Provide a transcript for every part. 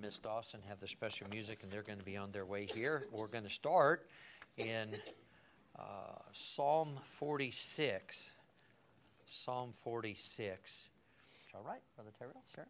Miss Dawson have the special music, and they're going to be on their way here. We're going to start in uh, Psalm 46. Psalm 46. All right, Brother Tyrell, Sarah.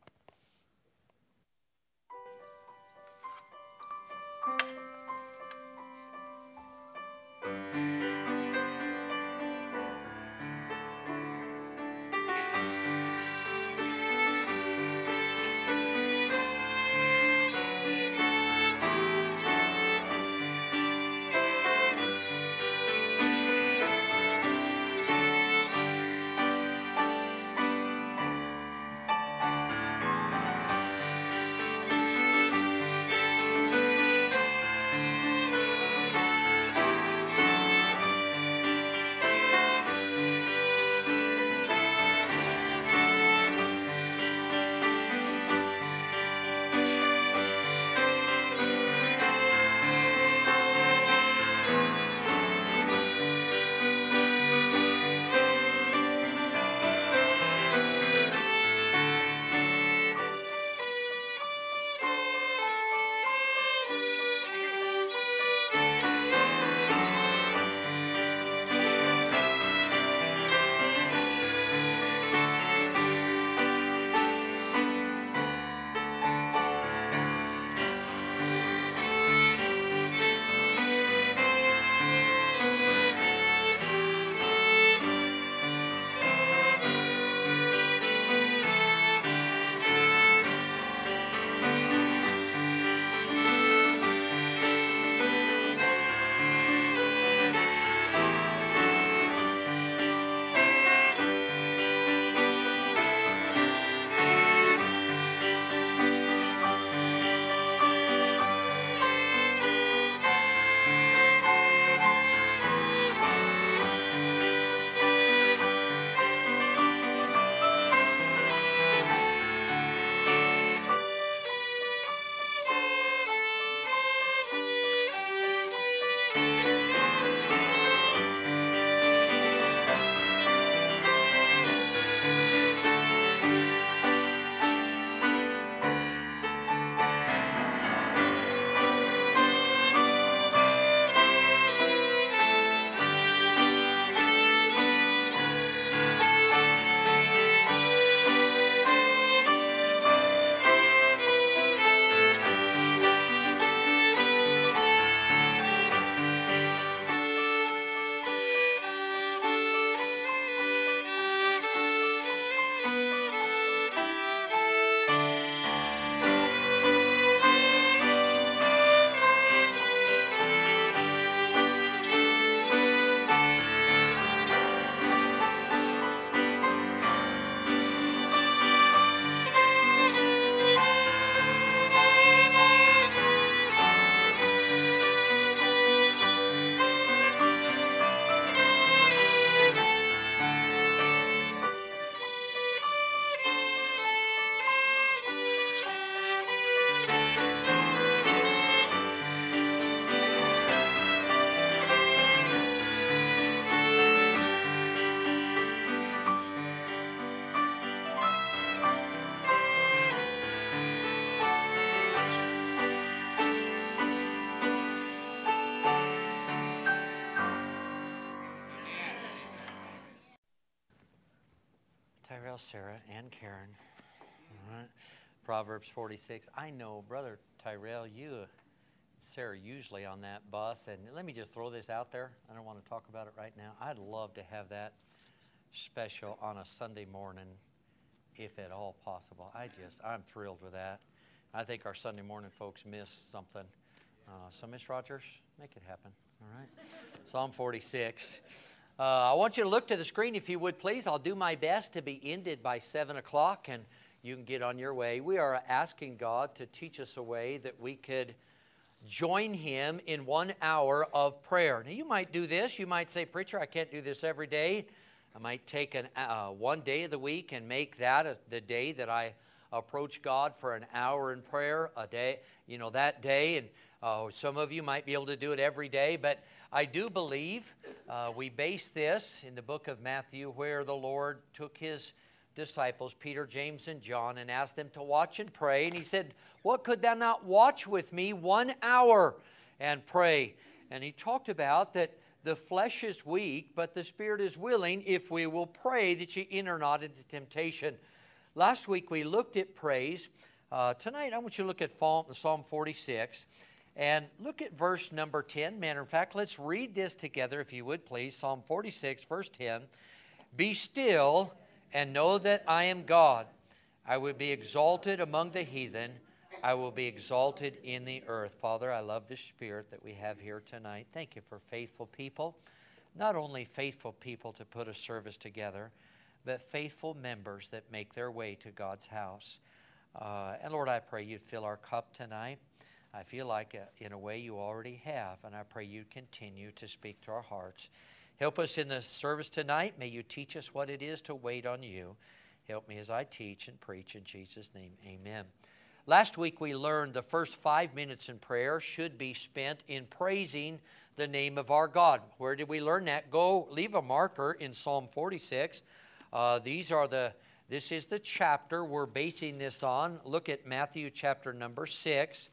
Sarah and Karen. All right. Proverbs 46. I know, Brother Tyrell, you, Sarah, usually on that bus. And let me just throw this out there. I don't want to talk about it right now. I'd love to have that special on a Sunday morning, if at all possible. I just, I'm thrilled with that. I think our Sunday morning folks miss something. Uh, so, Miss Rogers, make it happen. All right. Psalm 46. Uh, I want you to look to the screen if you would please. I'll do my best to be ended by 7 o'clock and you can get on your way. We are asking God to teach us a way that we could join Him in one hour of prayer. Now, you might do this. You might say, Preacher, I can't do this every day. I might take an, uh, one day of the week and make that a, the day that I approach God for an hour in prayer a day, you know, that day. And uh, some of you might be able to do it every day, but I do believe uh, we base this in the book of Matthew where the Lord took his disciples, Peter, James, and John, and asked them to watch and pray. And he said, What could thou not watch with me one hour and pray? And he talked about that the flesh is weak, but the spirit is willing if we will pray that ye enter not into temptation. Last week we looked at praise. Uh, tonight I want you to look at Psalm 46 and look at verse number 10. Matter of fact, let's read this together if you would please. Psalm 46, verse 10. Be still and know that I am God. I will be exalted among the heathen. I will be exalted in the earth. Father, I love the spirit that we have here tonight. Thank you for faithful people. Not only faithful people to put a service together, but faithful members that make their way to God's house. Uh, and Lord, I pray you'd fill our cup tonight. I feel like, uh, in a way, you already have, and I pray you continue to speak to our hearts. Help us in the service tonight. May you teach us what it is to wait on you. Help me as I teach and preach in Jesus' name. Amen. Last week we learned the first five minutes in prayer should be spent in praising the name of our God. Where did we learn that? Go leave a marker in Psalm 46. Uh, these are the this is the chapter we're basing this on. Look at Matthew chapter number 6.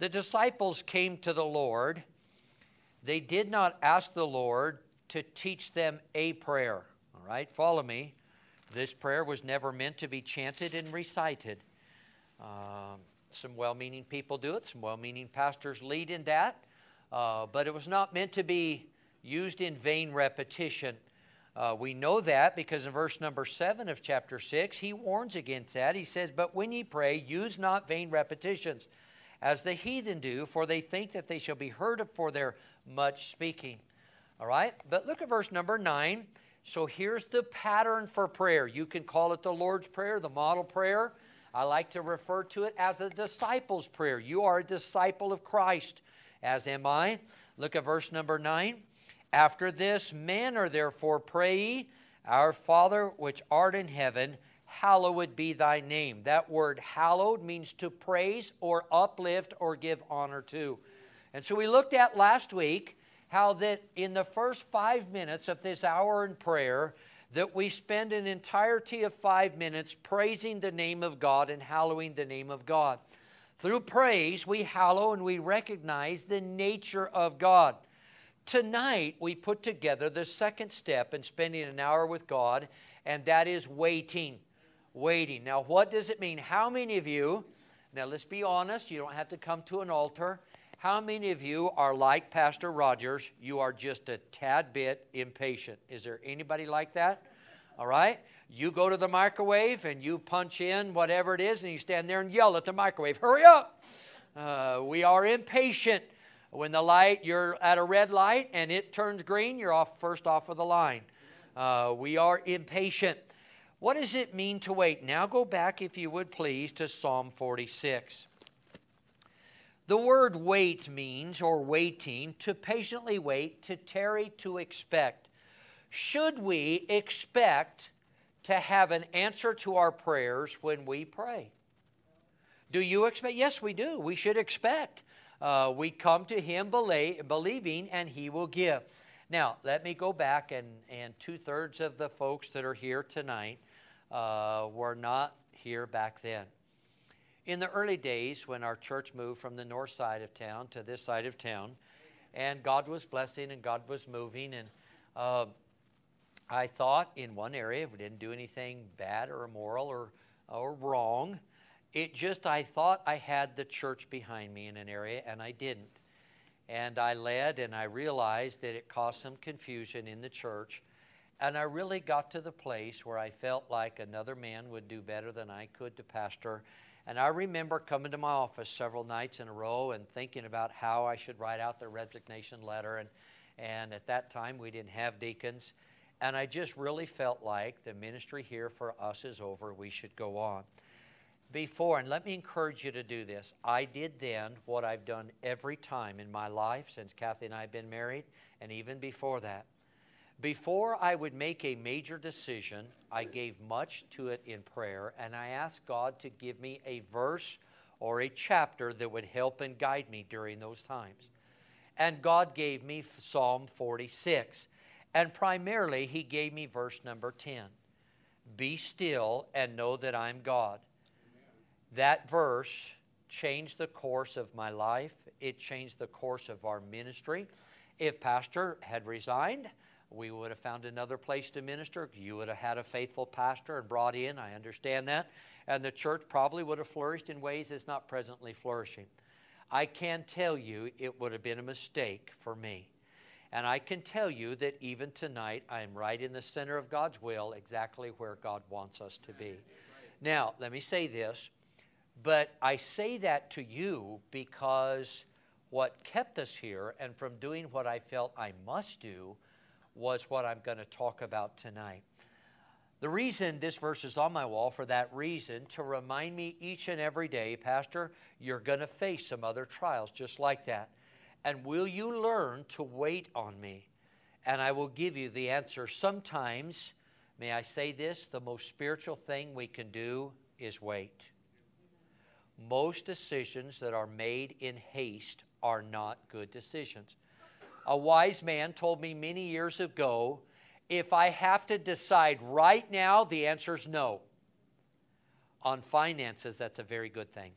The disciples came to the Lord. They did not ask the Lord to teach them a prayer. All right, follow me. This prayer was never meant to be chanted and recited. Um, some well meaning people do it, some well meaning pastors lead in that, uh, but it was not meant to be used in vain repetition. Uh, we know that because in verse number 7 of chapter 6, he warns against that. He says, But when ye pray, use not vain repetitions, as the heathen do, for they think that they shall be heard for their much speaking. All right? But look at verse number 9. So here's the pattern for prayer. You can call it the Lord's Prayer, the model prayer. I like to refer to it as the disciples' prayer. You are a disciple of Christ, as am I. Look at verse number 9. After this manner, therefore, pray ye, Our Father which art in heaven, hallowed be thy name. That word hallowed means to praise or uplift or give honor to. And so we looked at last week how that in the first five minutes of this hour in prayer, that we spend an entirety of five minutes praising the name of God and hallowing the name of God. Through praise, we hallow and we recognize the nature of God. Tonight, we put together the second step in spending an hour with God, and that is waiting. Waiting. Now, what does it mean? How many of you, now let's be honest, you don't have to come to an altar. How many of you are like Pastor Rogers? You are just a tad bit impatient. Is there anybody like that? All right? You go to the microwave and you punch in whatever it is and you stand there and yell at the microwave, hurry up! Uh, we are impatient. When the light, you're at a red light and it turns green, you're off first off of the line. Uh, we are impatient. What does it mean to wait? Now go back, if you would please, to Psalm 46. The word wait means, or waiting, to patiently wait, to tarry, to expect. Should we expect to have an answer to our prayers when we pray? Do you expect? Yes, we do. We should expect. Uh, we come to Him believing, and He will give. Now, let me go back, and, and two thirds of the folks that are here tonight uh, were not here back then in the early days when our church moved from the north side of town to this side of town, and God was blessing and God was moving, and uh, I thought in one area we didn't do anything bad or immoral or or wrong. It just I thought I had the church behind me in an area, and I didn't. And I led, and I realized that it caused some confusion in the church. And I really got to the place where I felt like another man would do better than I could to pastor and I remember coming to my office several nights in a row and thinking about how I should write out the resignation letter. And, and at that time, we didn't have deacons. And I just really felt like the ministry here for us is over. We should go on. Before, and let me encourage you to do this. I did then what I've done every time in my life since Kathy and I have been married, and even before that. Before I would make a major decision, I gave much to it in prayer, and I asked God to give me a verse or a chapter that would help and guide me during those times. And God gave me Psalm 46. And primarily, He gave me verse number 10. Be still and know that I'm God. That verse changed the course of my life. It changed the course of our ministry. If Pastor had resigned, we would have found another place to minister. You would have had a faithful pastor and brought in. I understand that. And the church probably would have flourished in ways it's not presently flourishing. I can tell you it would have been a mistake for me. And I can tell you that even tonight, I am right in the center of God's will, exactly where God wants us to be. Now, let me say this, but I say that to you because what kept us here and from doing what I felt I must do was what I'm going to talk about tonight. The reason this verse is on my wall for that reason, to remind me each and every day, Pastor, you're going to face some other trials just like that. And will you learn to wait on me? And I will give you the answer. Sometimes, may I say this, the most spiritual thing we can do is wait. Most decisions that are made in haste are not good decisions. A wise man told me many years ago if I have to decide right now, the answer is no. On finances, that's a very good thing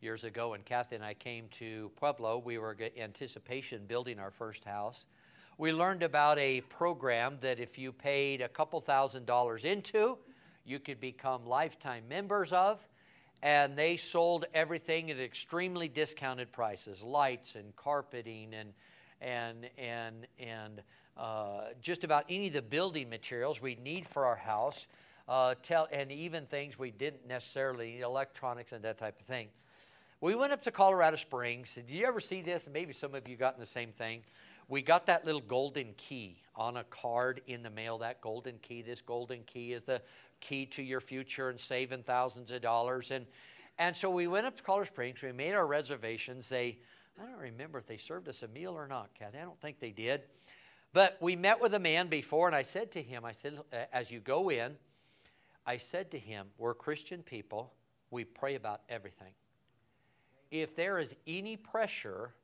years ago when Kathy and I came to Pueblo. We were in anticipation building our first house. We learned about a program that if you paid a couple thousand dollars into, you could become lifetime members of. And they sold everything at extremely discounted prices lights and carpeting and, and, and, and uh, just about any of the building materials we need for our house. Uh, tell, and even things we didn't necessarily need, electronics and that type of thing. We went up to Colorado Springs. Did you ever see this? Maybe some of you gotten the same thing. We got that little golden key on a card in the mail. That golden key, this golden key is the key to your future and saving thousands of dollars. And, and so we went up to Colorado Springs. We made our reservations. They, I don't remember if they served us a meal or not, Kathy. I don't think they did. But we met with a man before, and I said to him, I said, as you go in, I said to him, we're Christian people. We pray about everything if there is any pressure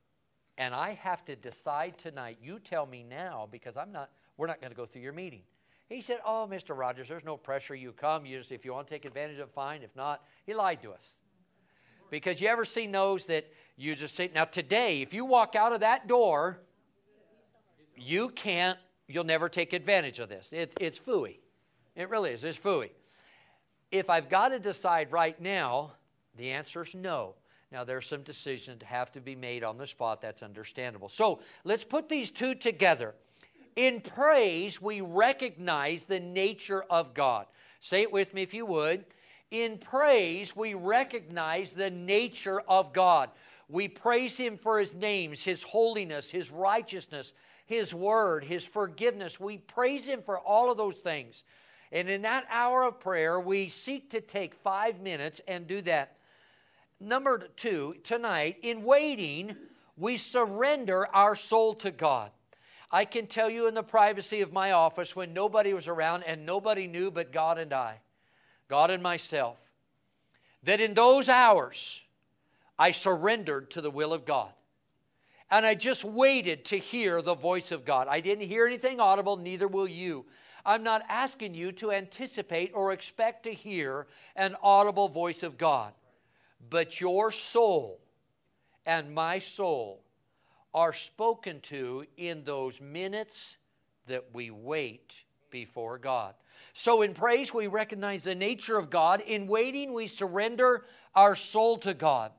and I have to decide tonight, you tell me now because I'm not, we're not going to go through your meeting. He said, Oh, Mr. Rogers, there's no pressure. You come. You just, if you want to take advantage of it, fine. If not, he lied to us. Because you ever seen those that you just say, now today, if you walk out of that door, you can't, you'll never take advantage of this. It, it's fooey. It really is. It's fooey. If I've got to decide right now, the answer is no. Now, there's some decisions that have to be made on the spot. That's understandable. So let's put these two together. In praise, we recognize the nature of God. Say it with me if you would. In praise, we recognize the nature of God. We praise Him for His names, His holiness, His righteousness, His word, His forgiveness. We praise Him for all of those things. And in that hour of prayer, we seek to take five minutes and do that. Number two, tonight, in waiting, we surrender our soul to God. I can tell you in the privacy of my office when nobody was around and nobody knew but God and I, God and myself, that in those hours I surrendered to the will of God. And I just waited to hear the voice of God. I didn't hear anything audible, neither will you. I'm not asking you to anticipate or expect to hear an audible voice of God. But your soul and my soul are spoken to in those minutes that we wait before God. So in praise, we recognize the nature of God. In waiting, we surrender our soul to God.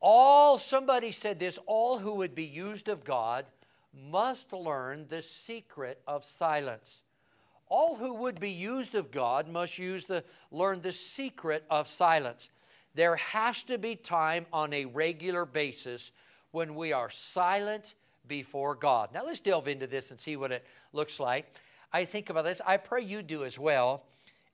All, somebody said this, all who would be used of God must learn the secret of silence. All who would be used of God must use the, learn the secret of silence. There has to be time on a regular basis when we are silent before God. Now let's delve into this and see what it looks like. I think about this. I pray you do as well.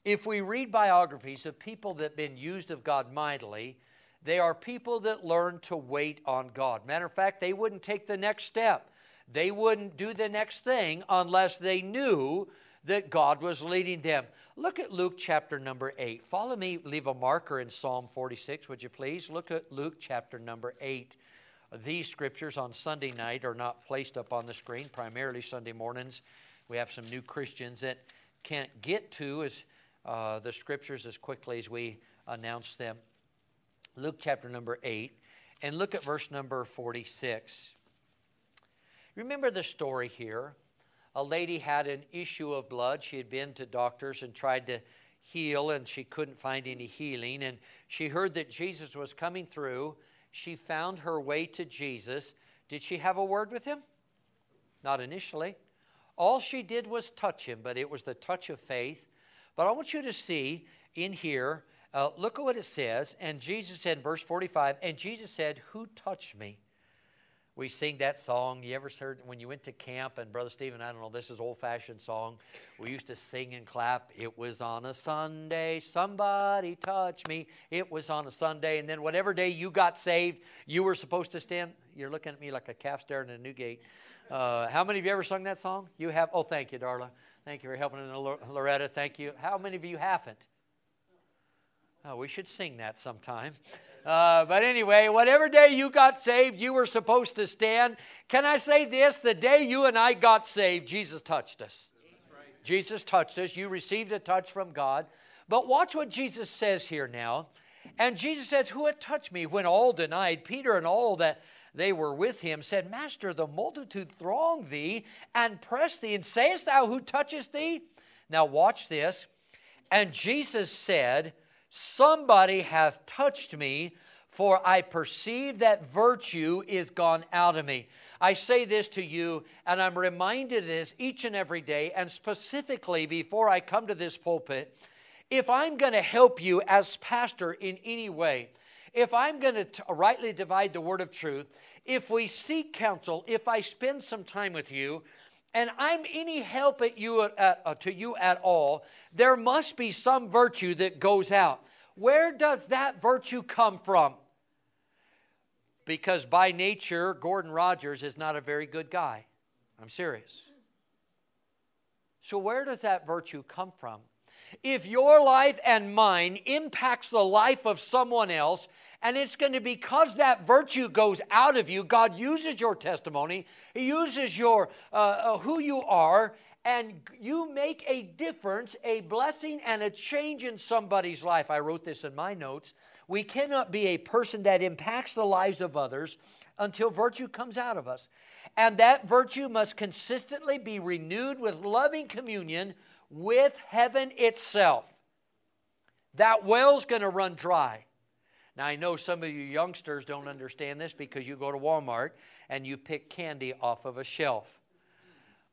If we read biographies of people that have been used of God mightily, they are people that learn to wait on God. Matter of fact, they wouldn't take the next step. They wouldn't do the next thing unless they knew that God was leading them. Look at Luke chapter number 8. Follow me, leave a marker in Psalm 46, would you please? Look at Luke chapter number 8. These scriptures on Sunday night are not placed up on the screen, primarily Sunday mornings. We have some new Christians that can't get to as uh, the scriptures as quickly as we announce them. Luke chapter number 8, and look at verse number 46. Remember the story here. A lady had an issue of blood. She had been to doctors and tried to heal, and she couldn't find any healing. And she heard that Jesus was coming through. She found her way to Jesus. Did she have a word with him? Not initially. All she did was touch him, but it was the touch of faith. But I want you to see in here, uh, look at what it says. And Jesus said verse 45, and Jesus said, Who touched me? We sing that song. You ever heard when you went to camp? And Brother Stephen, I don't know, this is old fashioned song. We used to sing and clap. It was on a Sunday, somebody touched me. It was on a Sunday. And then whatever day you got saved, you were supposed to stand. You're looking at me like a calf staring at a new gate. Uh, how many of you ever sung that song? You have? Oh, thank you, Darla. Thank you for helping, Loretta. Thank you. How many of you haven't? Oh, we should sing that sometime. Uh, but anyway, whatever day you got saved, you were supposed to stand. Can I say this? The day you and I got saved, Jesus touched us. Jesus touched us. You received a touch from God. But watch what Jesus says here now. And Jesus said, Who had touched me? When all denied, Peter and all that they were with him said, Master, the multitude throng thee and press thee, and sayest thou, Who touchest thee? Now watch this. And Jesus said, Somebody hath touched me, for I perceive that virtue is gone out of me. I say this to you, and I'm reminded of this each and every day, and specifically before I come to this pulpit. If I'm going to help you as pastor in any way, if I'm going to rightly divide the word of truth, if we seek counsel, if I spend some time with you, and I'm any help at you at, uh, to you at all, there must be some virtue that goes out. Where does that virtue come from? Because by nature, Gordon Rogers is not a very good guy. I'm serious. So, where does that virtue come from? If your life and mine impacts the life of someone else, and it's going to be because that virtue goes out of you, God uses your testimony, He uses your uh, uh, who you are, and you make a difference, a blessing, and a change in somebody's life. I wrote this in my notes. We cannot be a person that impacts the lives of others until virtue comes out of us. And that virtue must consistently be renewed with loving communion with heaven itself. That well's going to run dry. Now, I know some of you youngsters don't understand this because you go to Walmart and you pick candy off of a shelf.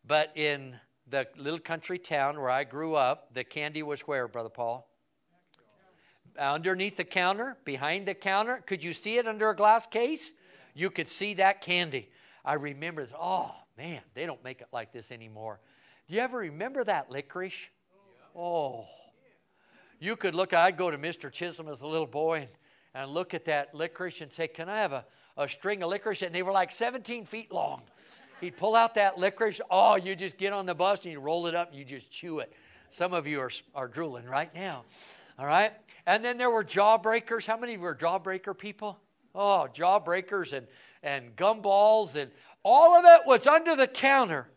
But in the little country town where I grew up, the candy was where, Brother Paul? Underneath the counter, behind the counter. Could you see it under a glass case? You could see that candy. I remember this. Oh, man, they don't make it like this anymore. Do you ever remember that licorice? Oh. You could look, I'd go to Mr. Chisholm as a little boy and, and look at that licorice and say, Can I have a, a string of licorice? And they were like 17 feet long. He'd pull out that licorice. Oh, you just get on the bus and you roll it up and you just chew it. Some of you are, are drooling right now. All right? And then there were jawbreakers. How many were jawbreaker people? Oh, jawbreakers and, and gumballs and all of it was under the counter.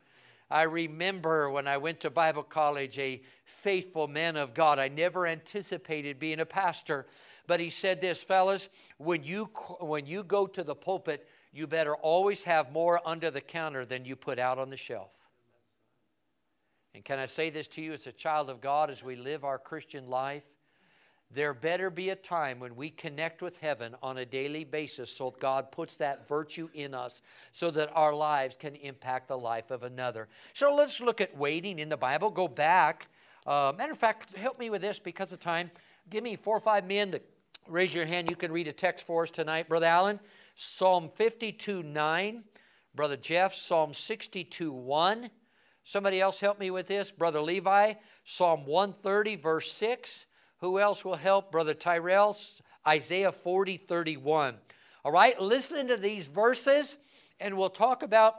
I remember when I went to Bible college, a faithful man of God. I never anticipated being a pastor, but he said this, fellas, when you, when you go to the pulpit, you better always have more under the counter than you put out on the shelf. And can I say this to you as a child of God as we live our Christian life? There better be a time when we connect with heaven on a daily basis so that God puts that virtue in us so that our lives can impact the life of another. So let's look at waiting in the Bible. Go back. Uh, matter of fact, help me with this because of time. Give me four or five men to raise your hand. You can read a text for us tonight. Brother Allen, Psalm 52 9. Brother Jeff, Psalm 62 1. Somebody else help me with this. Brother Levi, Psalm 130, verse 6. Who else will help? Brother Tyrell, Isaiah 40, 31. All right, listen to these verses and we'll talk about,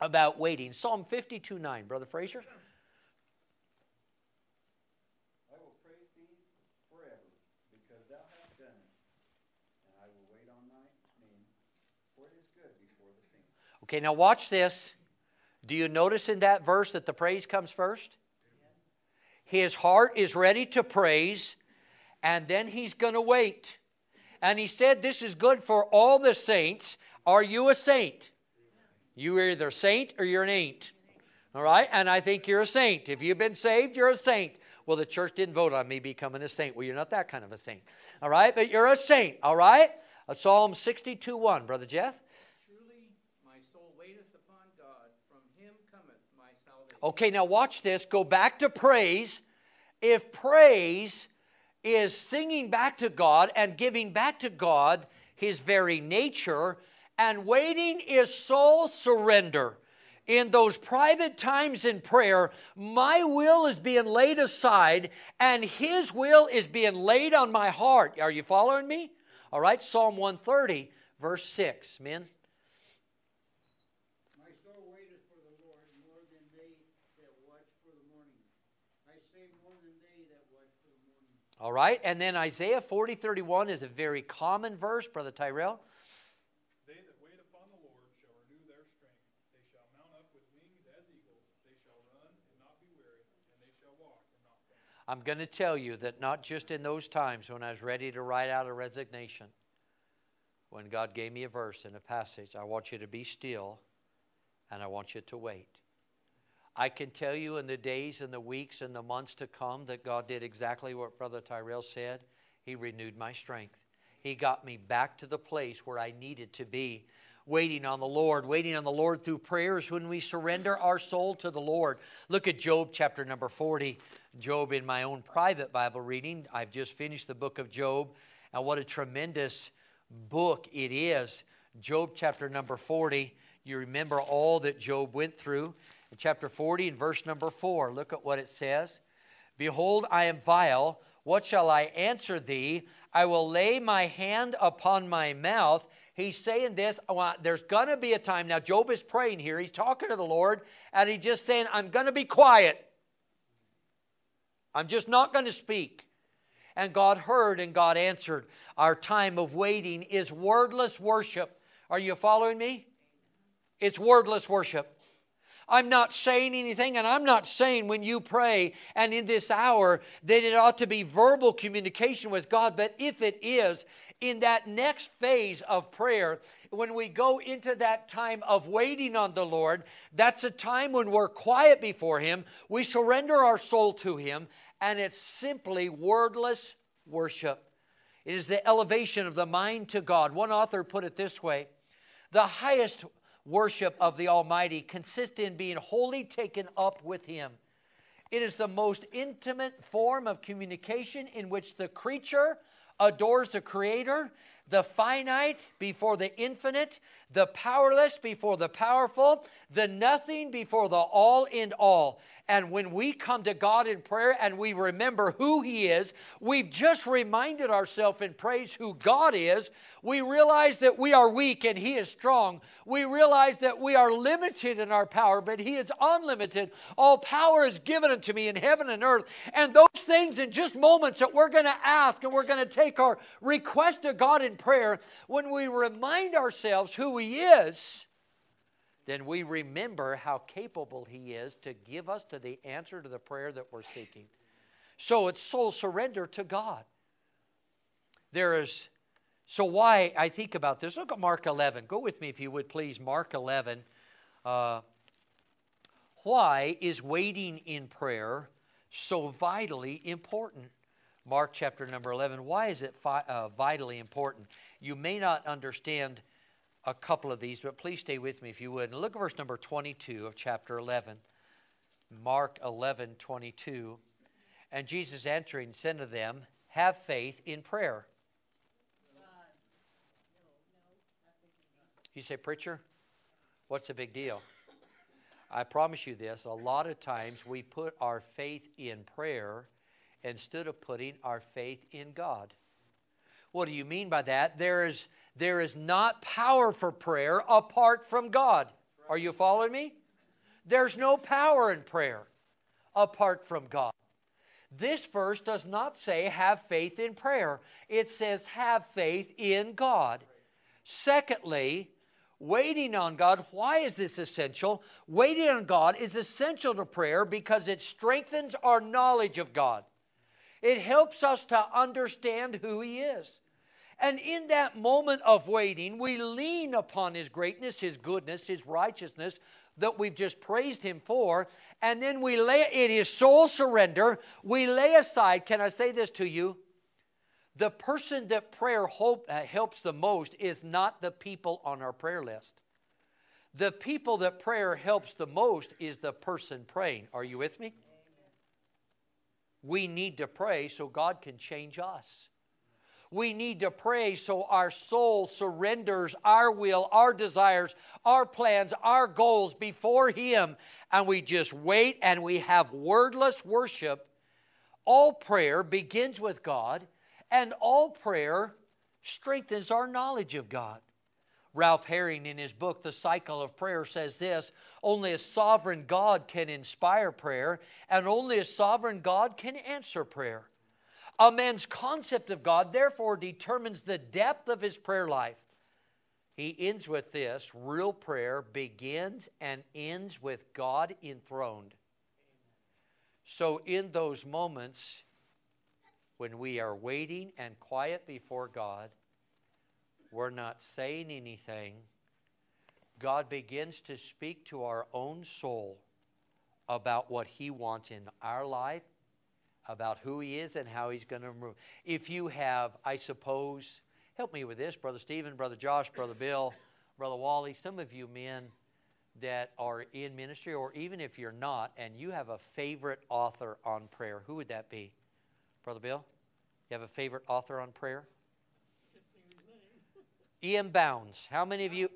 about waiting. Psalm 52, 9. Brother Fraser. I will praise thee forever, because thou hast done. And I will wait on thy name. For it is good before the things. Okay, now watch this. Do you notice in that verse that the praise comes first? His heart is ready to praise, and then he's going to wait. And he said, This is good for all the saints. Are you a saint? You're either a saint or you're an ain't. All right? And I think you're a saint. If you've been saved, you're a saint. Well, the church didn't vote on me becoming a saint. Well, you're not that kind of a saint. All right? But you're a saint. All right? Uh, Psalm 62 1, Brother Jeff. Truly, my soul waiteth upon God. From him cometh my salvation. Okay, now watch this. Go back to praise. If praise is singing back to God and giving back to God his very nature, and waiting is soul surrender in those private times in prayer, my will is being laid aside and His will is being laid on my heart. Are you following me? All right, Psalm 130, verse 6. Men? My soul waiteth for the Lord more than they that watch for the morning. I say more than they that watch for the morning. All right, and then Isaiah 40, 31 is a very common verse, Brother Tyrell. They that wait upon the Lord shall renew their strength. They shall mount up with wings as eagles. They shall run and not be weary, and they shall walk and not faint. I'm going to tell you that not just in those times when I was ready to write out a resignation, when God gave me a verse and a passage, I want you to be still and I want you to wait. I can tell you in the days and the weeks and the months to come that God did exactly what Brother Tyrell said. He renewed my strength. He got me back to the place where I needed to be waiting on the Lord, waiting on the Lord through prayers when we surrender our soul to the Lord. Look at Job chapter number 40. Job, in my own private Bible reading, I've just finished the book of Job, and what a tremendous book it is. Job chapter number 40. You remember all that Job went through. In chapter 40 and verse number 4, look at what it says Behold, I am vile. What shall I answer thee? I will lay my hand upon my mouth. He's saying this. well, There's going to be a time. Now, Job is praying here. He's talking to the Lord, and he's just saying, I'm going to be quiet. I'm just not going to speak. And God heard and God answered. Our time of waiting is wordless worship. Are you following me? It's wordless worship. I'm not saying anything, and I'm not saying when you pray and in this hour that it ought to be verbal communication with God, but if it is, in that next phase of prayer, when we go into that time of waiting on the Lord, that's a time when we're quiet before Him, we surrender our soul to Him, and it's simply wordless worship. It is the elevation of the mind to God. One author put it this way The highest worship of the Almighty consists in being wholly taken up with Him. It is the most intimate form of communication in which the creature adores the Creator, the finite before the infinite, the powerless before the powerful, the nothing before the all in all. And when we come to God in prayer and we remember who He is, we've just reminded ourselves in praise who God is. We realize that we are weak and He is strong. We realize that we are limited in our power, but He is unlimited. All power is given unto me in heaven and earth. And those things in just moments that we're going to ask and we're going to take our request to God in prayer, when we remind ourselves who He is, then we remember how capable He is to give us to the answer to the prayer that we're seeking. So it's soul surrender to God. There is, so why I think about this, look at Mark 11. Go with me if you would please, Mark 11. Uh, why is waiting in prayer so vitally important? Mark chapter number 11. Why is it fi- uh, vitally important? You may not understand a couple of these, but please stay with me if you would. And look at verse number 22 of chapter 11. Mark 11, 22. And Jesus answering said to them, Have faith in prayer. You say, Preacher, what's the big deal? I promise you this a lot of times we put our faith in prayer instead of putting our faith in God. What do you mean by that? There is, there is not power for prayer apart from God. Are you following me? There's no power in prayer apart from God. This verse does not say have faith in prayer, it says have faith in God. Secondly, Waiting on God, why is this essential? Waiting on God is essential to prayer because it strengthens our knowledge of God. It helps us to understand who He is. And in that moment of waiting, we lean upon His greatness, His goodness, His righteousness that we've just praised Him for. And then we lay it is soul surrender. We lay aside, can I say this to you? The person that prayer hope, uh, helps the most is not the people on our prayer list. The people that prayer helps the most is the person praying. Are you with me? We need to pray so God can change us. We need to pray so our soul surrenders our will, our desires, our plans, our goals before Him, and we just wait and we have wordless worship. All prayer begins with God, and all prayer strengthens our knowledge of God. Ralph Herring, in his book, The Cycle of Prayer, says this Only a sovereign God can inspire prayer, and only a sovereign God can answer prayer. A man's concept of God, therefore, determines the depth of his prayer life. He ends with this real prayer begins and ends with God enthroned. So, in those moments when we are waiting and quiet before God, we're not saying anything. God begins to speak to our own soul about what He wants in our life about who he is and how he's going to move. If you have, I suppose, help me with this, Brother Stephen, Brother Josh, Brother Bill, Brother Wally, some of you men that are in ministry, or even if you're not, and you have a favorite author on prayer, who would that be? Brother Bill? You have a favorite author on prayer? E.M. Bounds. How many of you?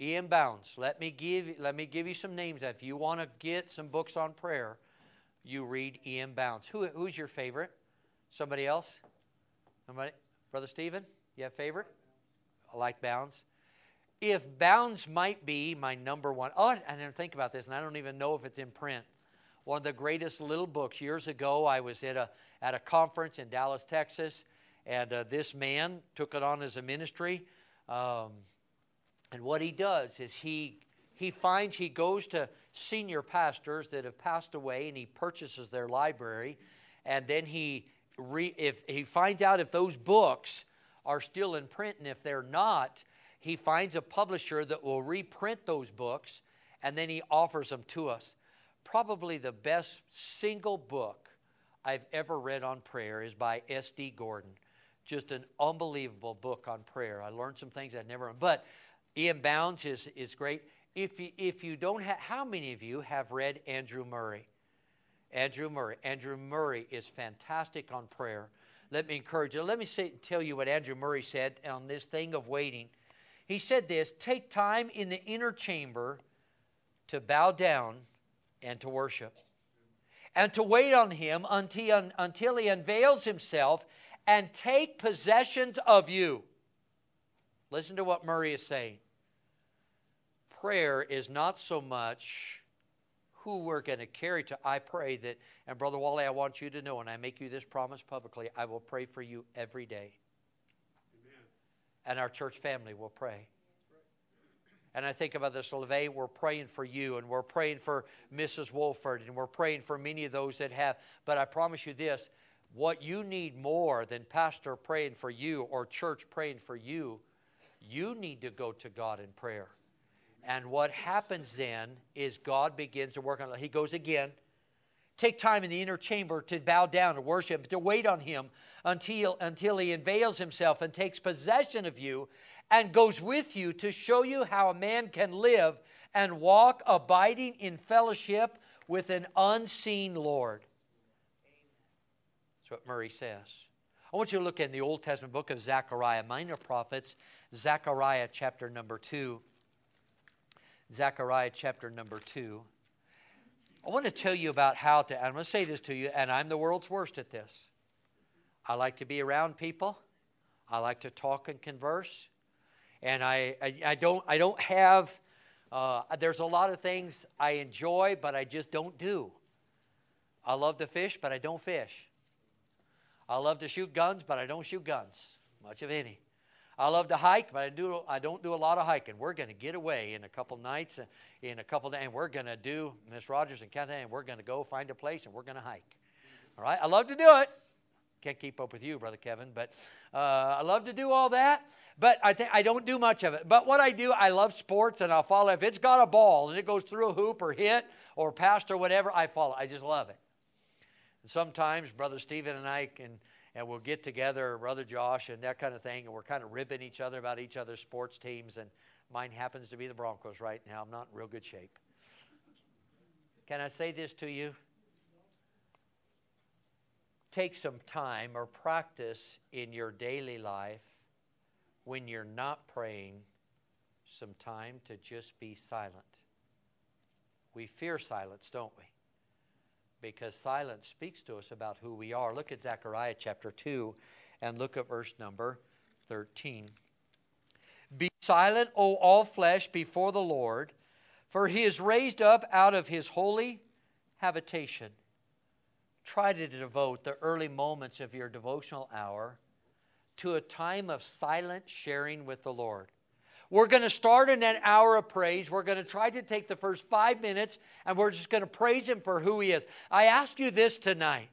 E.M. Bounds. Let me give let me give you some names. If you want to get some books on prayer, you read E.M. Bounds. Who, who's your favorite? Somebody else? Somebody? Brother Stephen? You have a favorite? I like Bounds. If Bounds might be my number one, oh, I didn't think about this, and I don't even know if it's in print. One of the greatest little books. Years ago, I was at a at a conference in Dallas, Texas, and uh, this man took it on as a ministry. Um, and what he does is he he finds he goes to senior pastors that have passed away and he purchases their library. And then he re, if he finds out if those books are still in print. And if they're not he finds a publisher that will reprint those books. And then he offers them to us. Probably the best single book i've ever read on prayer is by S.D. Gordon. Just an unbelievable book on prayer. I learned some things i'd never but E.M. Bounds is, is great if you, if you don't have, how many of you have read Andrew Murray? Andrew Murray. Andrew Murray is fantastic on prayer. Let me encourage you. Let me say, tell you what Andrew Murray said on this thing of waiting. He said this Take time in the inner chamber to bow down and to worship, and to wait on Him until, until He unveils Himself and take possessions of you. Listen to what Murray is saying prayer is not so much who we're going to carry to. I pray that, and Brother Wally, I want you to know, and I make you this promise publicly, I will pray for you every day. Amen. And our church family will pray. And I think about this, LeVay, we're praying for you, and we're praying for Mrs. Wolford, and we're praying for many of those that have. But I promise you this what you need more than pastor praying for you or church praying for you, you need to go to God in prayer. And what happens then is God begins to work on it. He goes again. Take time in the inner chamber to bow down and worship, to wait on Him until, until He unveils Himself and takes possession of you and goes with you to show you how a man can live and walk abiding in fellowship with an unseen Lord. That's what Murray says. I want you to look in the Old Testament book of Zechariah, minor prophets, Zechariah chapter number 2. Zechariah chapter number 2. I want to tell you about how to, I'm going to say this to you, and I'm the world's worst at this. I like to be around people, I like to talk and converse, and I, I, I don't, I don't have, uh, there's a lot of things I enjoy, but I just don't do. I love to fish, but I don't fish. I love to shoot guns, but I don't shoot guns, much of any. I love to hike, but I do I don't do a lot of hiking. We're going to get away in a couple nights, in a couple days, and we're going to do Miss Rogers and Kathy, and we're going to go find a place, and we're going to hike. All right, I love to do it. Can't keep up with you, brother Kevin, but uh, I love to do all that. But I think I don't do much of it. But what I do, I love sports, and I'll follow. If it's got a ball and it goes through a hoop or hit or past or whatever, I follow. I just love it. And sometimes brother Stephen and I can and we'll get together, Brother Josh, and that kind of thing, and we're kind of ribbing each other about each other's sports teams. And mine happens to be the Broncos right now. I'm not in real good shape. Can I say this to you? Take some time or practice in your daily life when you're not praying, some time to just be silent. We fear silence, don't we? Because silence speaks to us about who we are. Look at Zechariah chapter 2 and look at verse number 13. Be silent, O all flesh, before the Lord, for he is raised up out of his holy habitation. Try to devote the early moments of your devotional hour to a time of silent sharing with the Lord. We're going to start in that hour of praise. We're going to try to take the first five minutes and we're just going to praise Him for who He is. I ask you this tonight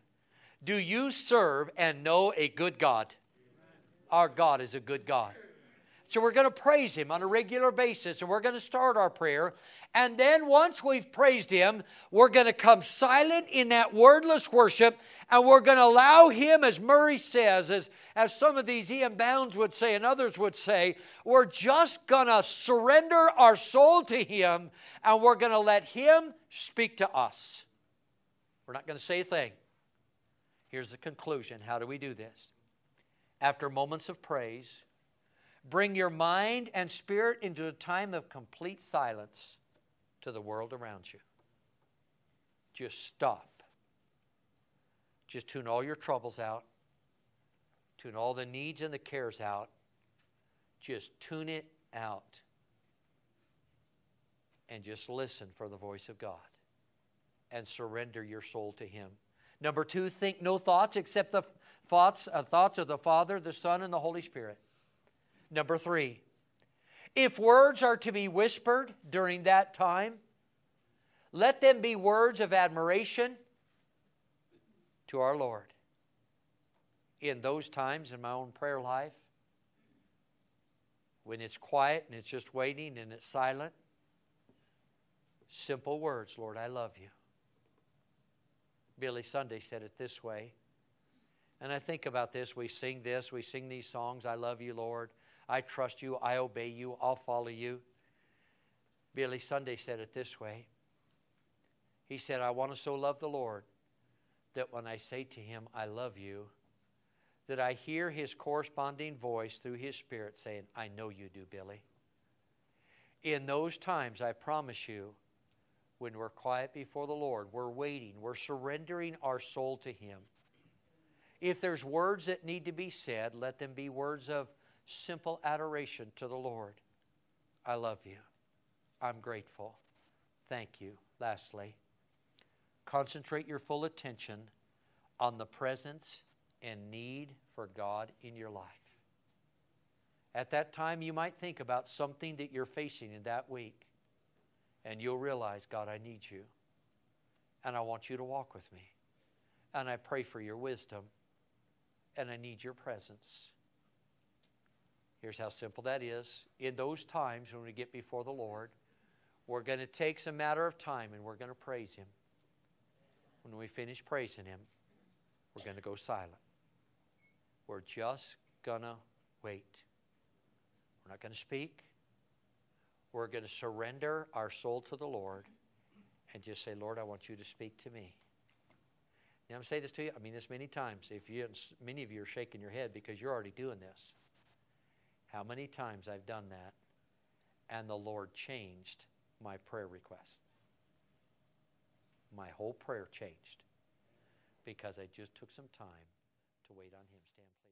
Do you serve and know a good God? Our God is a good God. So we're going to praise Him on a regular basis, and we're going to start our prayer. And then once we've praised Him, we're going to come silent in that wordless worship, and we're going to allow Him, as Murray says, as, as some of these E.M. Bounds would say, and others would say, we're just going to surrender our soul to Him, and we're going to let Him speak to us. We're not going to say a thing. Here's the conclusion. How do we do this? After moments of praise, Bring your mind and spirit into a time of complete silence to the world around you. Just stop. Just tune all your troubles out. Tune all the needs and the cares out. Just tune it out. And just listen for the voice of God. And surrender your soul to Him. Number two, think no thoughts except the thoughts, uh, thoughts of the Father, the Son, and the Holy Spirit. Number three, if words are to be whispered during that time, let them be words of admiration to our Lord. In those times in my own prayer life, when it's quiet and it's just waiting and it's silent, simple words Lord, I love you. Billy Sunday said it this way. And I think about this. We sing this, we sing these songs, I love you, Lord. I trust you. I obey you. I'll follow you. Billy Sunday said it this way He said, I want to so love the Lord that when I say to him, I love you, that I hear his corresponding voice through his spirit saying, I know you do, Billy. In those times, I promise you, when we're quiet before the Lord, we're waiting, we're surrendering our soul to him. If there's words that need to be said, let them be words of simple adoration to the Lord. I love you. I'm grateful. Thank you. Lastly, concentrate your full attention on the presence and need for God in your life. At that time, you might think about something that you're facing in that week, and you'll realize, God, I need you, and I want you to walk with me. And I pray for your wisdom, and I need your presence. Here's how simple that is. In those times when we get before the Lord, we're going to take some matter of time and we're going to praise Him. When we finish praising Him, we're going to go silent. We're just going to wait. We're not going to speak. We're going to surrender our soul to the Lord and just say, Lord, I want you to speak to me. Now, I'm saying this to you. I mean this many times. If you, many of you are shaking your head because you're already doing this how many times I've done that, and the Lord changed my prayer request. My whole prayer changed because I just took some time to wait on Him. Stand.